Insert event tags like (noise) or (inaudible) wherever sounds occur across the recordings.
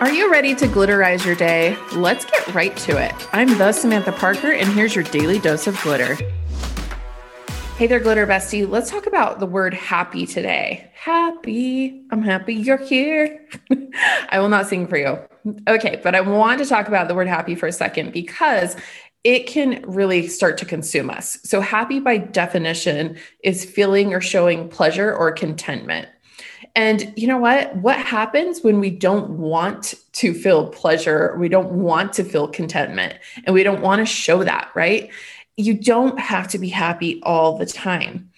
Are you ready to glitterize your day? Let's get right to it. I'm the Samantha Parker, and here's your daily dose of glitter. Hey there, glitter bestie. Let's talk about the word happy today. Happy. I'm happy you're here. (laughs) I will not sing for you. Okay, but I want to talk about the word happy for a second because it can really start to consume us. So, happy by definition is feeling or showing pleasure or contentment. And you know what? What happens when we don't want to feel pleasure, we don't want to feel contentment, and we don't want to show that, right? You don't have to be happy all the time.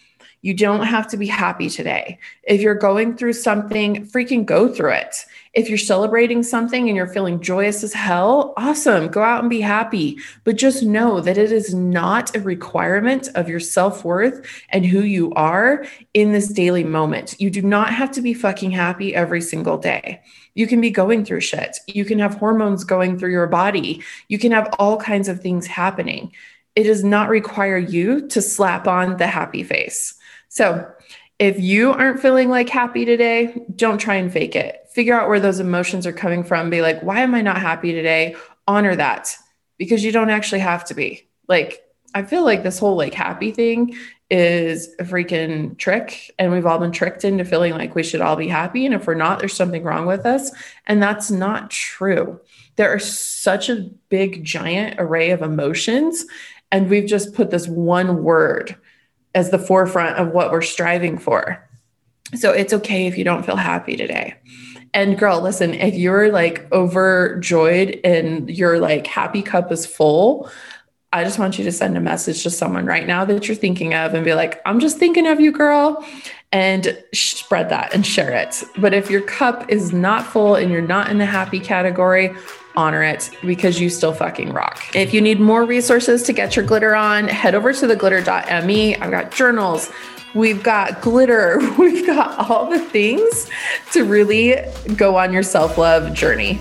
You don't have to be happy today. If you're going through something, freaking go through it. If you're celebrating something and you're feeling joyous as hell, awesome. Go out and be happy. But just know that it is not a requirement of your self worth and who you are in this daily moment. You do not have to be fucking happy every single day. You can be going through shit. You can have hormones going through your body. You can have all kinds of things happening. It does not require you to slap on the happy face. So, if you aren't feeling like happy today, don't try and fake it. Figure out where those emotions are coming from. Be like, why am I not happy today? Honor that because you don't actually have to be. Like, I feel like this whole like happy thing is a freaking trick. And we've all been tricked into feeling like we should all be happy. And if we're not, there's something wrong with us. And that's not true. There are such a big, giant array of emotions. And we've just put this one word as the forefront of what we're striving for. So it's okay if you don't feel happy today. And girl, listen, if you're like overjoyed and your like happy cup is full, I just want you to send a message to someone right now that you're thinking of and be like, I'm just thinking of you, girl, and spread that and share it. But if your cup is not full and you're not in the happy category, honor it because you still fucking rock. If you need more resources to get your glitter on, head over to theglitter.me. I've got journals, we've got glitter, (laughs) we've got all the things to really go on your self love journey.